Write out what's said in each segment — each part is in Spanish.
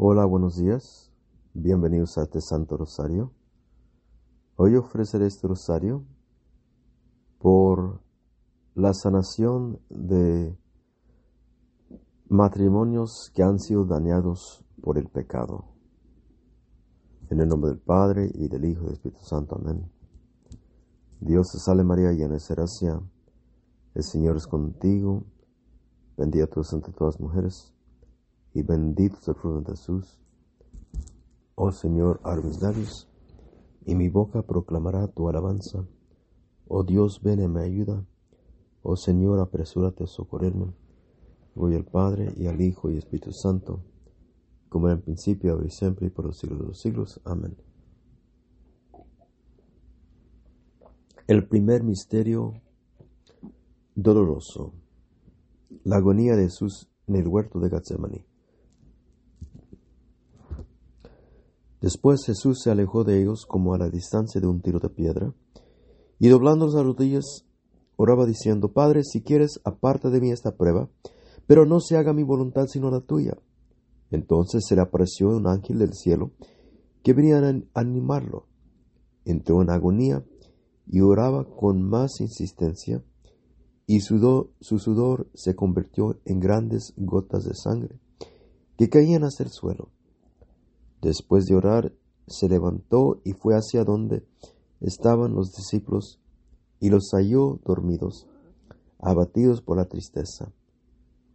Hola, buenos días. Bienvenidos a este Santo Rosario. Hoy ofreceré este rosario por la sanación de matrimonios que han sido dañados por el pecado. En el nombre del Padre y del Hijo y del Espíritu Santo. Amén. Dios te salve María, llena de gracia. El Señor es contigo. Bendita tú entre todas las mujeres y bendito el fruto de Jesús. Oh Señor, abre y mi boca proclamará tu alabanza. Oh Dios, ven y me ayuda. Oh Señor, apresúrate a socorrerme. Voy al Padre, y al Hijo, y Espíritu Santo, como en el principio, ahora y siempre, y por los siglos de los siglos. Amén. El primer misterio doloroso. La agonía de Jesús en el huerto de Getsemaní. Después Jesús se alejó de ellos como a la distancia de un tiro de piedra, y doblando las rodillas, oraba diciendo, Padre, si quieres, aparta de mí esta prueba, pero no se haga mi voluntad sino la tuya. Entonces se le apareció un ángel del cielo que venía a animarlo. Entró en agonía y oraba con más insistencia, y su sudor se convirtió en grandes gotas de sangre que caían hacia el suelo. Después de orar, se levantó y fue hacia donde estaban los discípulos y los halló dormidos, abatidos por la tristeza.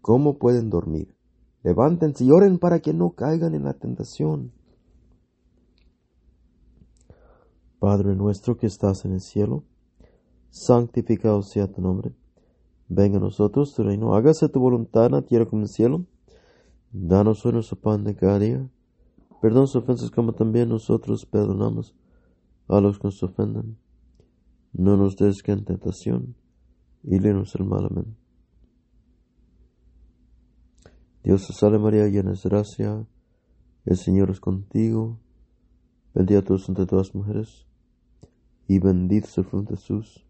¿Cómo pueden dormir? Levántense y oren para que no caigan en la tentación. Padre nuestro que estás en el cielo, santificado sea tu nombre. Venga a nosotros tu reino, hágase tu voluntad en la tierra como en el cielo. Danos hoy nuestro pan de cada día Perdón sus ofensas como también nosotros perdonamos a los que nos ofenden. No nos des que en tentación y líbranos del mal. Amén. Dios te salve María, llena de gracia, el Señor es contigo, bendita tú entre todas las mujeres, y bendito es el fruto de Jesús.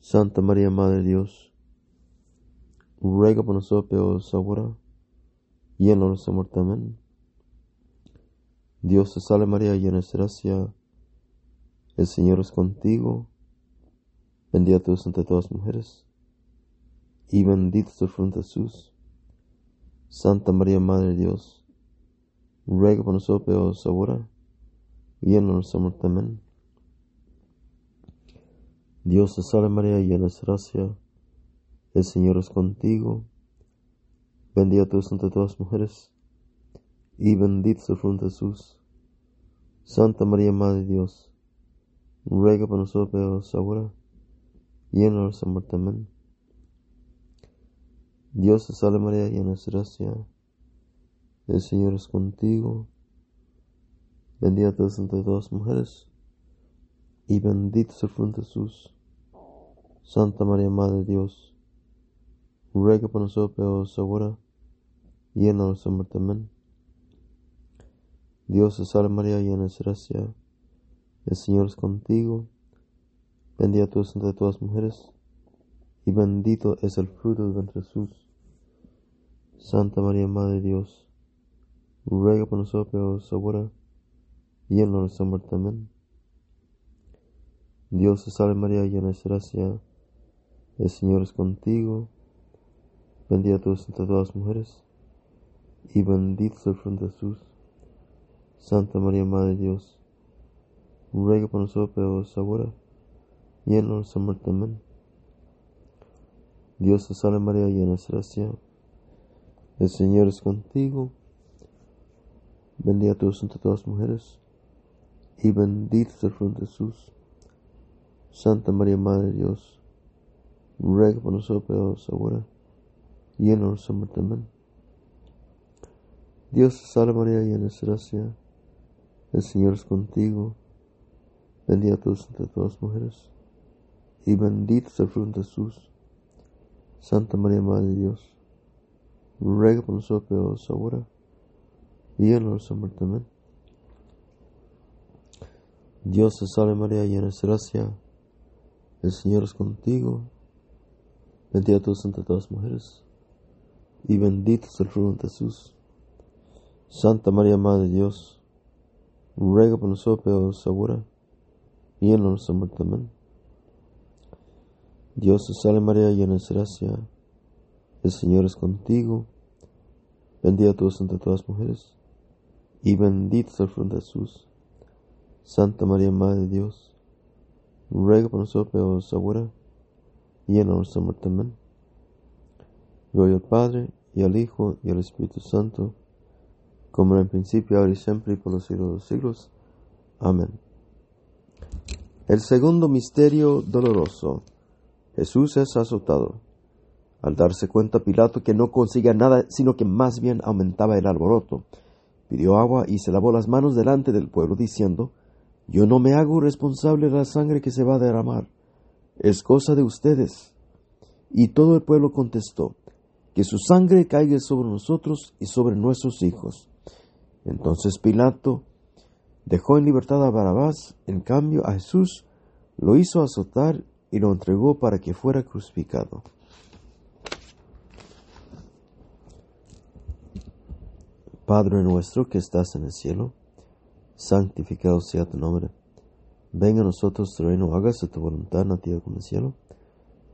Santa María, Madre de Dios, ruega por nosotros ahora y en la hora de muerte. Amén. Dios te salve María, llena de gracia, el Señor es contigo, bendita tú entre todas las mujeres, y bendito es el fruto de Jesús. Santa María, Madre de Dios, ruega por nosotros ahora y en nuestra muerte. Amén. Dios te salve María, llena de gracia, el Señor es contigo, bendita tú entre todas las mujeres, y bendito es el fruto de Jesús. Santa María, Madre de Dios, ruega por nosotros ahora y en nuestra muerte. Amén. Dios te salve María, llena de gracia, el Señor es contigo, bendita tú entre todas mujeres, y bendito es el fruto de Jesús. Santa María, Madre de Dios, ruega por nosotros ahora y en nuestra muerte. Amén. Dios te salve María, llena de gracia, el Señor es contigo, bendita tú entre todas las mujeres, y bendito es el fruto de tu Jesús. Santa María, Madre de Dios, ruega por nosotros ahora y en nuestra muerte. Amén. Dios te salve María, llena de gracia, el Señor es contigo, bendita tú entre todas las mujeres, y bendito es el fruto de Jesús. Santa María, Madre de Dios, ruega por nosotros ahora y en nuestra muerte. Amén. Dios te salve María, llena de gracia. El Señor es contigo. Bendita tú entre todas las mujeres, y bendito es el fruto de Jesús. Santa María, Madre de Dios, ruega por nosotros ahora y en nuestra muerte. Amén. Dios te salve María, llena de gracia. El Señor es contigo, bendita tú entre todas las mujeres, y bendito es el fruto de Jesús. Santa María, Madre de Dios, ruega por nosotros ahora y en nuestra muerte. Amén. Dios te salve María, llena de gracia, el Señor es contigo, bendita tú entre todas las mujeres, y bendito es el fruto de Jesús. Santa María, Madre de Dios, ruega por nosotros pecadores ahora y en nuestra muerte. Amén. Dios te salve María, llena de gracia, el Señor es contigo, bendita tú entre todas las mujeres, y bendito es el fruto de Jesús. Santa María, Madre de Dios, ruega por nosotros pecadores ahora y en nuestra muerte. Amén. Gloria al Padre, y al Hijo, y al Espíritu Santo, como en el principio, ahora y siempre, y por los siglos de los siglos. Amén. El segundo misterio doloroso. Jesús es azotado. Al darse cuenta Pilato que no conseguía nada, sino que más bien aumentaba el alboroto, pidió agua y se lavó las manos delante del pueblo, diciendo, Yo no me hago responsable de la sangre que se va a derramar, es cosa de ustedes. Y todo el pueblo contestó, Que su sangre caiga sobre nosotros y sobre nuestros hijos. Entonces Pilato dejó en libertad a Barabás, en cambio a Jesús lo hizo azotar y lo entregó para que fuera crucificado. Padre nuestro que estás en el cielo, santificado sea tu nombre. Venga a nosotros tu reino, hágase tu voluntad en como en el cielo.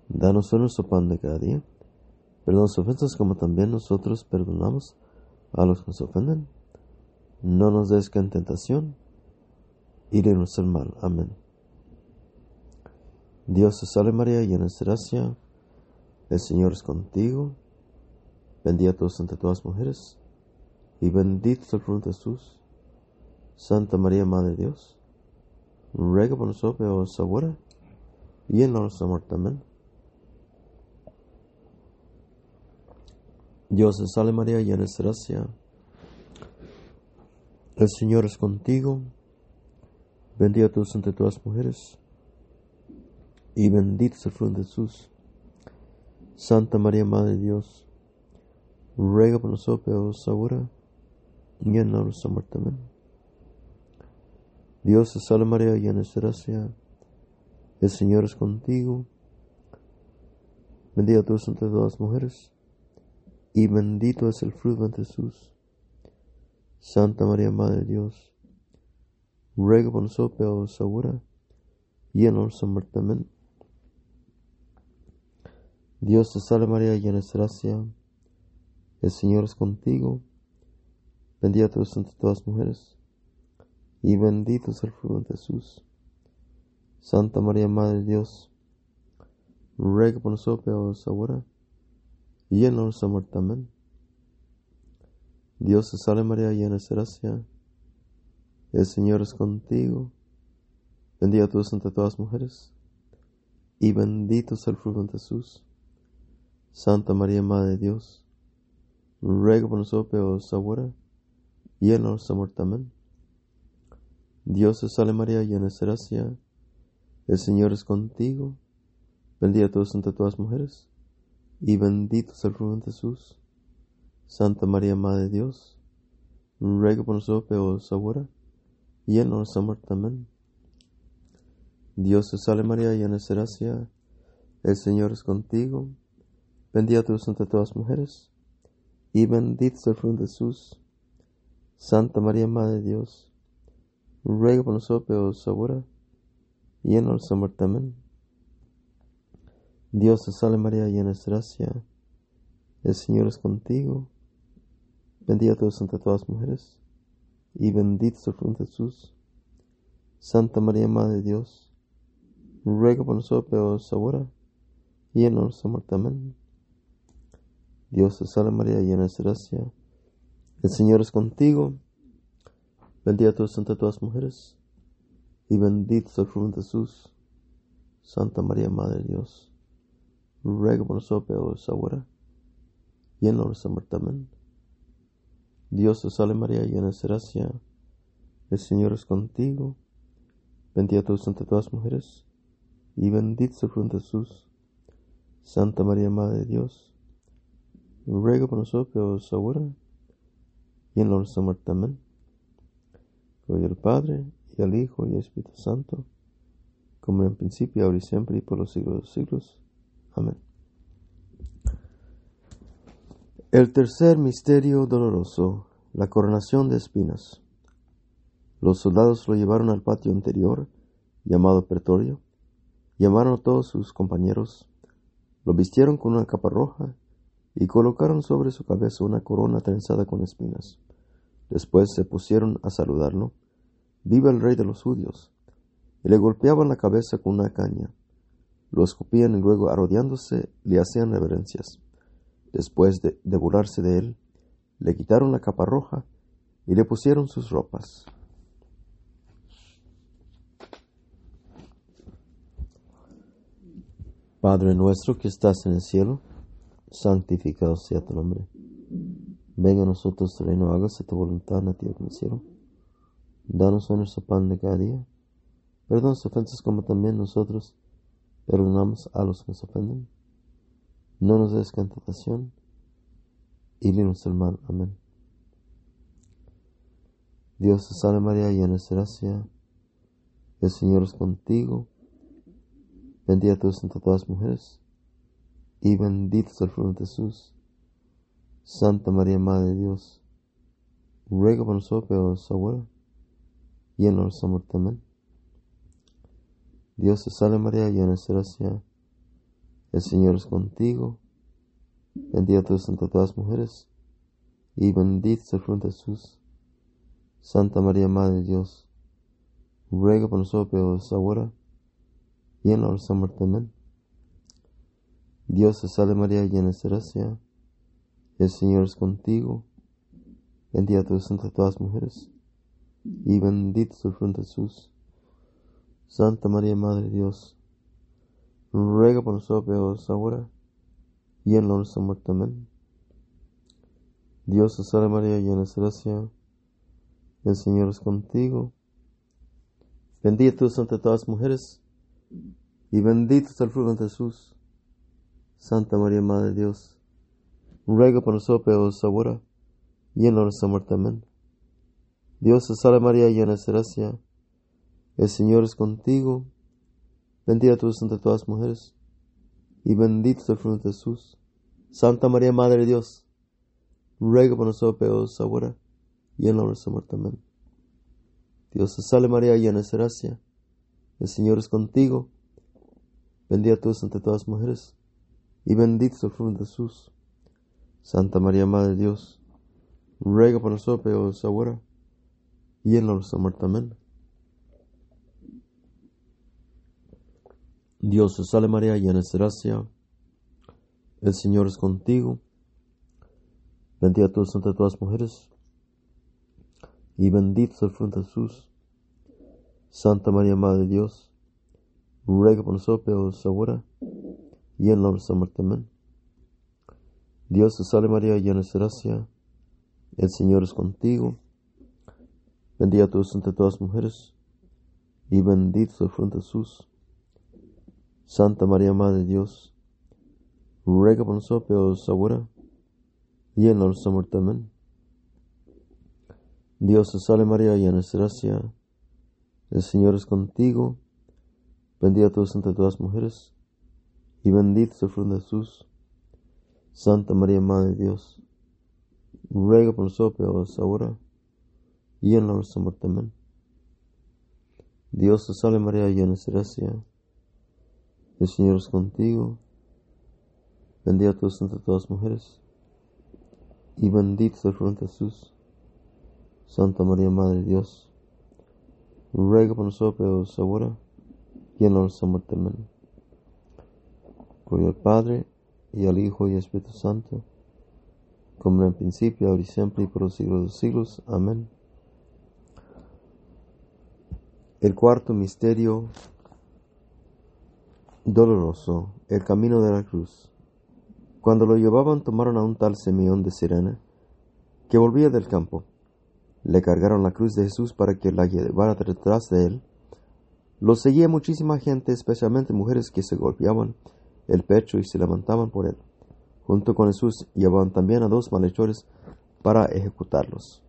Danos hoy nuestro pan de cada día. Perdona las ofensas como también nosotros perdonamos a los que nos ofenden no nos des en tentación, y líbranos del mal. Amén. Dios te salve María, llena de gracia, el Señor es contigo, bendita tú entre todas las mujeres, y bendito es el fruto de Jesús. Santa María, Madre de Dios, ruega por nosotros, ahora y en nuestra muerte. Amén. Dios te salve María, llena de gracia, el Señor es contigo, bendita tú entre todas las mujeres, y bendito es el fruto de Jesús. Santa María, Madre de Dios, ruega por nosotros ahora y en nuestra muerte. Amén. Dios te salve María, llena de gracia, el Señor es contigo, bendita tú entre todas las mujeres, y bendito es el fruto de Jesús. Santa María, Madre de Dios, ruega por nosotros ahora y en nuestra muerte. Amén. Dios te salve María, llena de gracia, el Señor es contigo, bendita tú entre todas las mujeres, y bendito es el fruto de Jesús. Santa María, Madre de Dios, ruega por nosotros ahora y en nuestra muerte. Amén. Dios te salve María, llena de gracia. El Señor es contigo. Bendita tú entre todas las mujeres. Y bendito es el fruto de Jesús. Santa María, Madre de Dios. Ruega por nosotros ahora y en nuestra muerte. Dios te salve María, llena de gracia. El Señor es contigo. Bendita tú entre todas las mujeres. Y bendito es el fruto de Jesús. Santa María, Madre de Dios, ruega por nosotros pecadores ahora y en nuestra muerte. Amén. Dios te salve María, llena de gracia, el Señor es contigo, bendita tú entre todas las mujeres, y bendito es el fruto de Jesús. Santa María, Madre de Dios, ruega por nosotros pecadores ahora y en nuestra muerte. Amén. Dios te salve María, llena de gracia, el Señor es contigo, Bendita tú entre todas mujeres, y bendito es el fruto de Jesús. Santa María, Madre de Dios, ruega por nosotros pecadores ahora y en nuestra muerte. Amén. Dios te salve María, llena de gracia. El Señor es contigo. Bendita tú entre todas mujeres, y bendito es el fruto de Jesús. Santa María, Madre de Dios, ruega por nosotros pecadores ahora y en nuestra muerte. Amén. Dios te salve María, llena de gracia, el Señor es contigo, bendita tú entre todas las mujeres, y bendito el fruto de Jesús. Santa María, Madre de Dios, ruega por nosotros ahora y en la nuestra muerte. Amén. Gloria al Padre, y al Hijo, y al Espíritu Santo, como en principio, ahora y siempre, y por los siglos de los siglos. Amén. El tercer misterio doloroso, La coronación de espinas. Los soldados lo llevaron al patio interior, llamado Pretorio, llamaron a todos sus compañeros, lo vistieron con una capa roja y colocaron sobre su cabeza una corona trenzada con espinas. Después se pusieron a saludarlo, viva el rey de los judíos, y le golpeaban la cabeza con una caña. Lo escupían y luego, arrodillándose, le hacían reverencias. Después de, de burlarse de él, le quitaron la capa roja y le pusieron sus ropas. Padre nuestro que estás en el cielo, santificado sea tu nombre. Venga a nosotros tu reino, hágase tu voluntad en la tierra el cielo. Danos hoy nuestro pan de cada día. Perdona nuestras ofensas como también nosotros perdonamos a los que nos ofenden. No nos des tentación y líbranos del mal. Amén. Dios te salve María, llena de gracia. El Señor es contigo. Bendita tú entre todas las mujeres, y bendito es el fruto de Jesús. Santa María, Madre de Dios, ruega por nosotros ahora y la nuestra muerte. Amén. Dios te salve María, llena de gracia. El Señor es contigo. Bendita tú entre todas las mujeres, y bendito es el fruto de Jesús. Santa María, Madre de Dios, ruega por nosotros pecadores ahora y en la hora muerte. Amén. Dios te salve María, llena de gracia. El Señor es contigo. Bendita tú entre todas las mujeres. Y bendito es el fruto de Jesús. Santa María, Madre de Dios, ruega por nosotros ahora y en la hora muerte. Amén. Dios te salve María, llena de gracia. El Señor es contigo. Bendita tú entre todas las mujeres y bendito es el fruto de Jesús. Santa María, Madre de Dios, ruega por nosotros pecadores ahora y en la nuestra muerte. Amén. Dios te salve María, llena de gracia. El Señor es contigo. Bendita tú entre todas las mujeres y bendito es el fruto de Jesús. Santa María, Madre de Dios, ruega por nosotros pecadores ahora y en la nuestra muerte. Amén. Dios te salve María, llena de gracia. El Señor es contigo. Bendita tú entre todas las mujeres, y bendito es el fruto de Jesús. Santa María, Madre de Dios, ruega por nosotros pecadores ahora y en la nuestra muerte. Amén. Dios te salve María, llena de gracia. El Señor es contigo. Bendita tú entre todas las mujeres, y bendito es el fruto de Jesús. Santa María, Madre de Dios, ruega por nosotros pecadores ahora y en la nuestra muerte. Amén. Dios te salve María, llena de gracia. El Señor es contigo. Bendita tú entre todas las mujeres y bendito es el fruto de Jesús. Santa María, Madre de Dios, ruega por nosotros pecadores ahora y en la nuestra muerte. Amén. Dios te salve María, llena de gracia. El Señor es contigo. Bendita tú entre todas las mujeres. Y bendito es el fruto de Jesús. Santa María, Madre de Dios. Ruega por nosotros pecadores ahora y en la nuestra muerte. Amén. Dios te salve María, llena de gracia. El Señor es contigo. Bendita tú entre todas las mujeres. Y bendito es el fruto de Jesús. Santa María, Madre de Dios ruega por nosotros pecadores ahora y en la nuestra muerte. Amén. Gloria al Padre, y al Hijo, y al Espíritu Santo, como en el principio, ahora y siempre, y por los siglos de los siglos. Amén. El cuarto misterio doloroso, el camino de la cruz. Cuando lo llevaban, tomaron a un tal Simeón de Sirena, que volvía del campo le cargaron la cruz de Jesús para que la llevara detrás de él. Lo seguía muchísima gente, especialmente mujeres que se golpeaban el pecho y se levantaban por él. Junto con Jesús llevaban también a dos malhechores para ejecutarlos.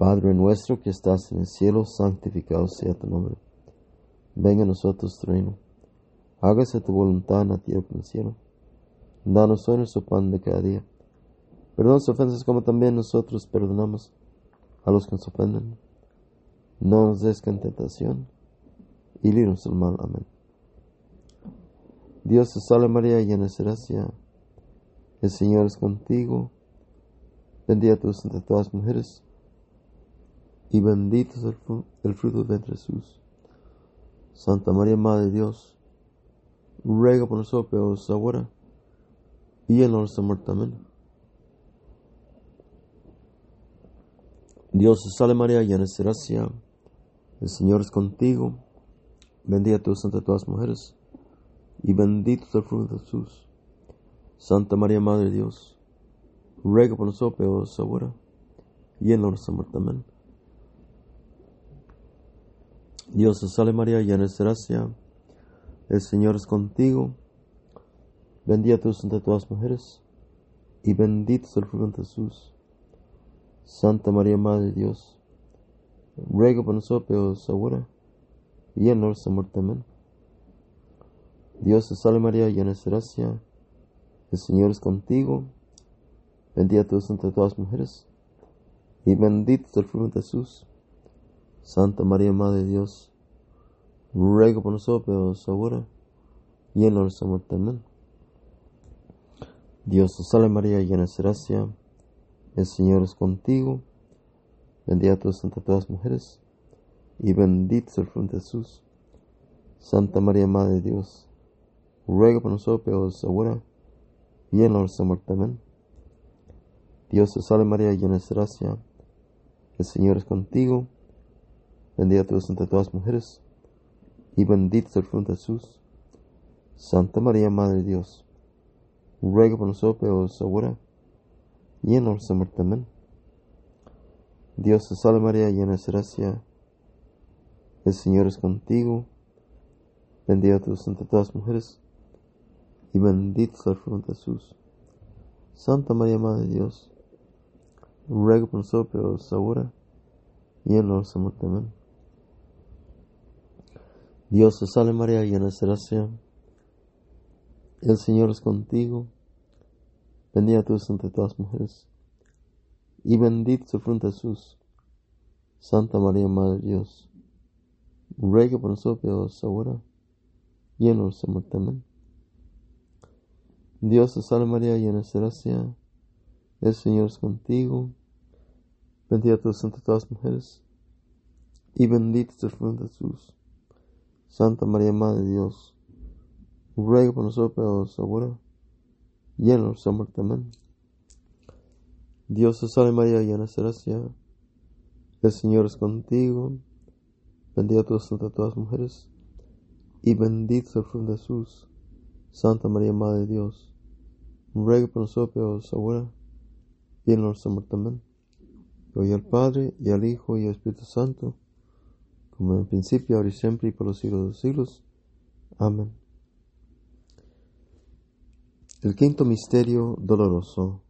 Padre nuestro que estás en el cielo, santificado sea tu nombre. Venga a nosotros tu reino. Hágase tu voluntad en la tierra como en el cielo. Danos hoy nuestro pan de cada día. Perdona sus ofensas como también nosotros perdonamos a los que nos ofenden. No nos des en tentación y líbranos del mal. Amén. Dios te salve María, llena de gracia. El Señor es contigo. Bendita tú entre todas las mujeres y bendito es el, fruto de Jesús. Santa María, Madre de Dios, ruega por nosotros ahora y en nuestra muerte. Amén. Dios te salve María, llena de gracia. El Señor es contigo. Bendita tú entre todas las mujeres y bendito es el fruto de Jesús. Santa María, Madre de Dios, ruega por nosotros ahora y en nuestra muerte. Amén. Dios te salve María, llena de gracia, el Señor es contigo, bendita tú entre todas las mujeres, y bendito es el fruto de Jesús. Santa María, Madre de Dios, ruega por nosotros ahora y en nuestra muerte. Amén. Dios te salve María, llena de gracia, el Señor es contigo, bendita tú entre todas las mujeres, y bendito es el fruto de Jesús. Santa María, Madre de Dios, ruega por nosotros ahora y en nuestra muerte. Amén. Dios te salve María, llena de gracia, el Señor es contigo, bendita tú entre todas las mujeres, y bendito es el fruto de Jesús. Santa María, Madre de Dios, ruega por nosotros ahora y en muerte. Amén. Dios te salve María, llena de gracia, el Señor es contigo, bendita tú entre todas mujeres, y bendito es el fruto de Jesús. Santa María, Madre de Dios, ruega por nosotros ahora y en nuestra muerte. Amén. Dios te salve María, llena de gracia, el Señor es contigo, bendita tú entre todas mujeres, y bendito es el fruto de Jesús. Santa María, Madre de Dios, ruega por nosotros ahora y en nuestra muerte. Amén. Dios te salve María, llena de gracia. El Señor es contigo. Bendita tú entre todas las mujeres. Y bendito el fruto Jesús. Santa María, Madre de Dios. Ruega por nosotros ahora y en nuestra muerte. Dios te salve María, llena de gracia. El Señor es contigo. Bendita tú entre todas las mujeres. Y bendito es el fruto de Jesús. Santa María, Madre de Dios, ruega por nosotros ahora y en nuestra muerte. Amén. Dios te salve María, llena de gracia. El Señor es contigo. Bendita tú entre todas las mujeres. Y bendito el fruto de Jesús. Santa María, Madre de Dios, ruega por nosotros ahora y en nuestra muerte. Amén. Gloria al Padre, y al Hijo, y al Espíritu Santo como en principio, ahora y siempre, y por los siglos de los siglos. Amén. El quinto misterio doloroso,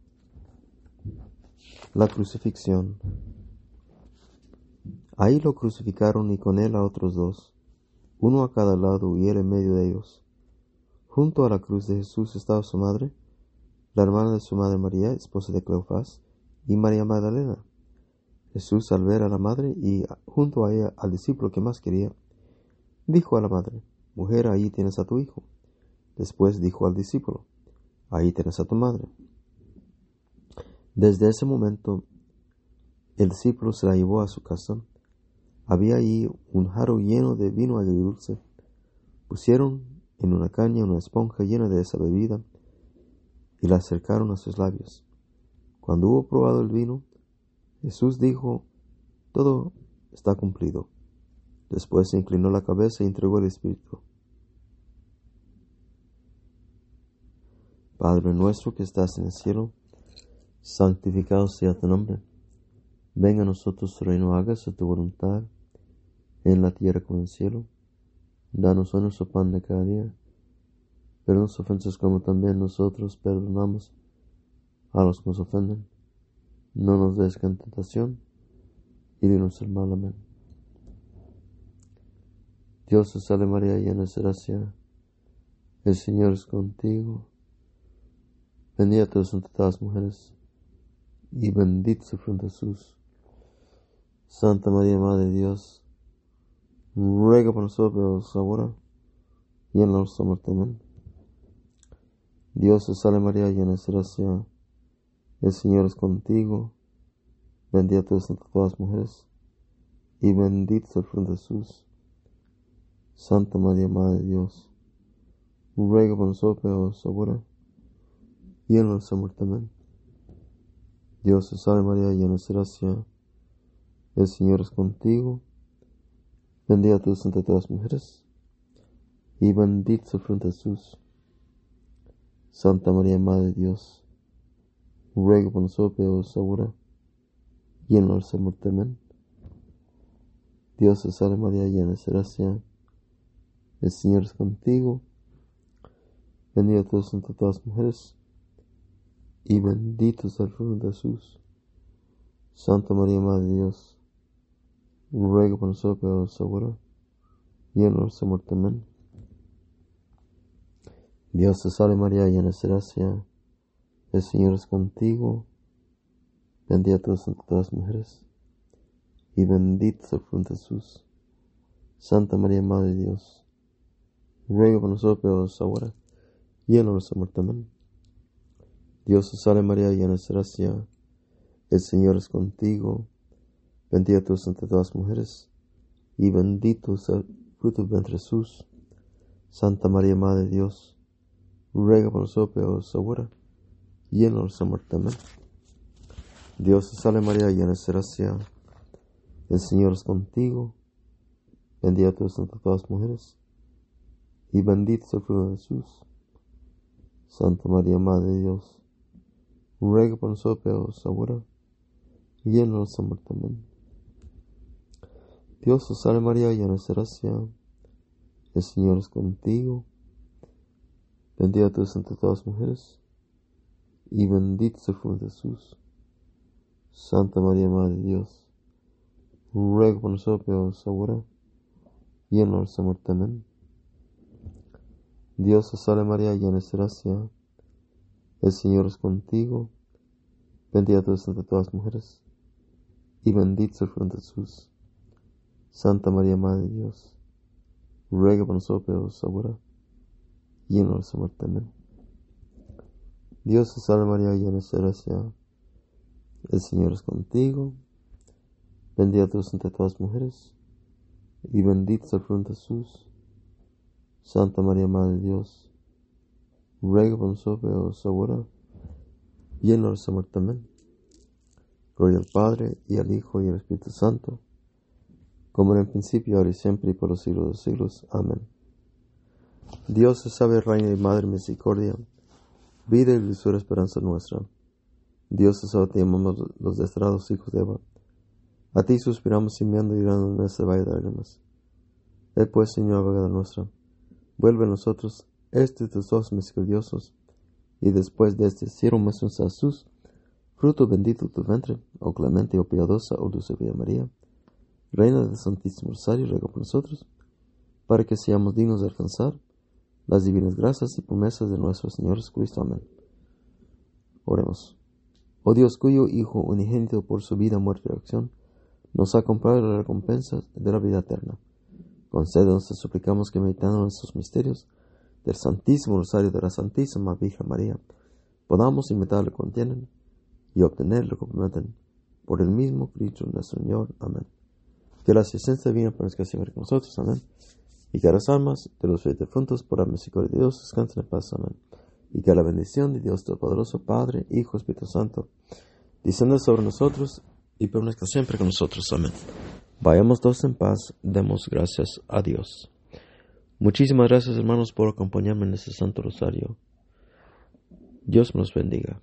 la crucifixión. Ahí lo crucificaron y con él a otros dos, uno a cada lado y él en medio de ellos. Junto a la cruz de Jesús estaba su madre, la hermana de su madre María, esposa de Cleofás, y María Magdalena. Jesús, al ver a la madre y junto a ella al discípulo que más quería, dijo a la madre, Mujer, ahí tienes a tu hijo. Después dijo al discípulo, Ahí tienes a tu madre. Desde ese momento, el discípulo se la llevó a su casa. Había allí un jarro lleno de vino agridulce. Pusieron en una caña una esponja llena de esa bebida y la acercaron a sus labios. Cuando hubo probado el vino, Jesús dijo, todo está cumplido. Después se inclinó la cabeza y entregó el Espíritu. Padre nuestro que estás en el cielo, santificado sea tu nombre. Venga a nosotros tu reino, hágase tu voluntad, en la tierra como en el cielo. Danos hoy nuestro pan de cada día. Perdona nos ofensas como también nosotros perdonamos a los que nos ofenden no nos des en tentación, y dinos el mal. Amén. Dios te salve María, llena de gracia, el Señor es contigo, Bendita tú entre todas las mujeres, y bendito su fruto Jesús. Santa María, Madre de Dios, ruega por nosotros ahora y en la muerte. Amén. Dios te salve María, llena de gracia, el Señor es contigo, bendita tú entre todas las mujeres, y bendito es el fruto de Jesús. Santa María, Madre de Dios, ruega por nosotros ahora y en nuestra muerte. Amén. Dios te salve María, llena de gracia, el Señor es contigo, bendita tú entre todas las mujeres, y bendito es el fruto de Jesús. Santa María, Madre de Dios, ruega por nosotros ahora y en muerte. Amén. Dios te salve María, llena de gracia, el Señor es contigo, bendita tú entre todas las mujeres, y bendito es el fruto de Jesús. Santa María, Madre de Dios, ruega por nosotros ahora y en nuestra muerte. Amén. Dios te salve María, llena de gracia, el Señor es contigo, bendita todas las mujeres, y bendito es el fruto de Jesús. Santa María, Madre de Dios, ruega por nosotros ahora y en nuestra muerte. Amén. Dios te salve María, llena de gracia, el Señor es contigo, bendita tú entre todas las mujeres, y bendito es el fruto de Jesús. Santa María, Madre de Dios, ruega por nosotros ahora y en. Dios te salve María, llena de gracia, el Señor es contigo, bendita tú entre todas las mujeres, y bendito es el fruto de Jesús. Santa María, Madre de Dios, ruega por nosotros ahora y en nuestra muerte. Dios te salve María, llena de gracia, el Señor es contigo, bendita tú entre todas las mujeres, y bendito es el Jesús. Santa María, Madre de Dios, ruega por nosotros ahora y en nuestra muerte. Dios te salve María, llena de gracia, el Señor es contigo, bendita tú entre todas las mujeres, y bendito es el Jesús. Santa María, Madre de Dios, ruega por nosotros ahora y en nuestra muerte. Dios te salve María, llena de gracia, el Señor es contigo, bendita tú entre todas las mujeres, y bendito es el fruto de Jesús. Santa María, Madre de Dios, ruega por nosotros ahora y en nuestra muerte. Amén. Gloria al Padre, y al Hijo, y al Espíritu Santo, como en el principio, ahora y siempre, y por los siglos de los siglos. Amén. Dios es sabe, Reina y Madre misericordia, vida y dulzura esperanza nuestra. Dios es sabe, te llamamos los desterrados hijos de Eva. A ti suspiramos gimiendo y llorando en este valle de lágrimas. Él pues, Señor, abogada nuestra, vuelve a nosotros este tus ojos misericordiosos, y después de este cielo nuestro Jesús, fruto bendito tu ventre, oh clemente, oh piadosa, oh dulce Vía María, Reina del Santísimo Rosario, ruega por nosotros, para que seamos dignos de alcanzar las divinas gracias y promesas de nuestro Señor Jesucristo. Amén. Oremos. Oh Dios, cuyo Hijo unigénito por su vida, muerte y acción, nos ha comprado la recompensa de la vida eterna. Concédenos, te suplicamos que meditando en estos misterios del Santísimo Rosario de la Santísima Virgen María, podamos imitar lo que contienen y obtener lo que prometen. Por el mismo Cristo nuestro Señor. Amén. Que la asistencia divina permanezca siempre con nosotros. Amén. Y que las almas de los fieles difuntos por la misericordia de Dios descansen en paz. Amén. Y que la bendición de Dios Todopoderoso, Padre, Hijo, Espíritu Santo, descienda sobre nosotros y permanezca siempre con nosotros. Amén. Vayamos todos en paz, demos gracias a Dios. Muchísimas gracias hermanos por acompañarme en este Santo Rosario. Dios nos bendiga.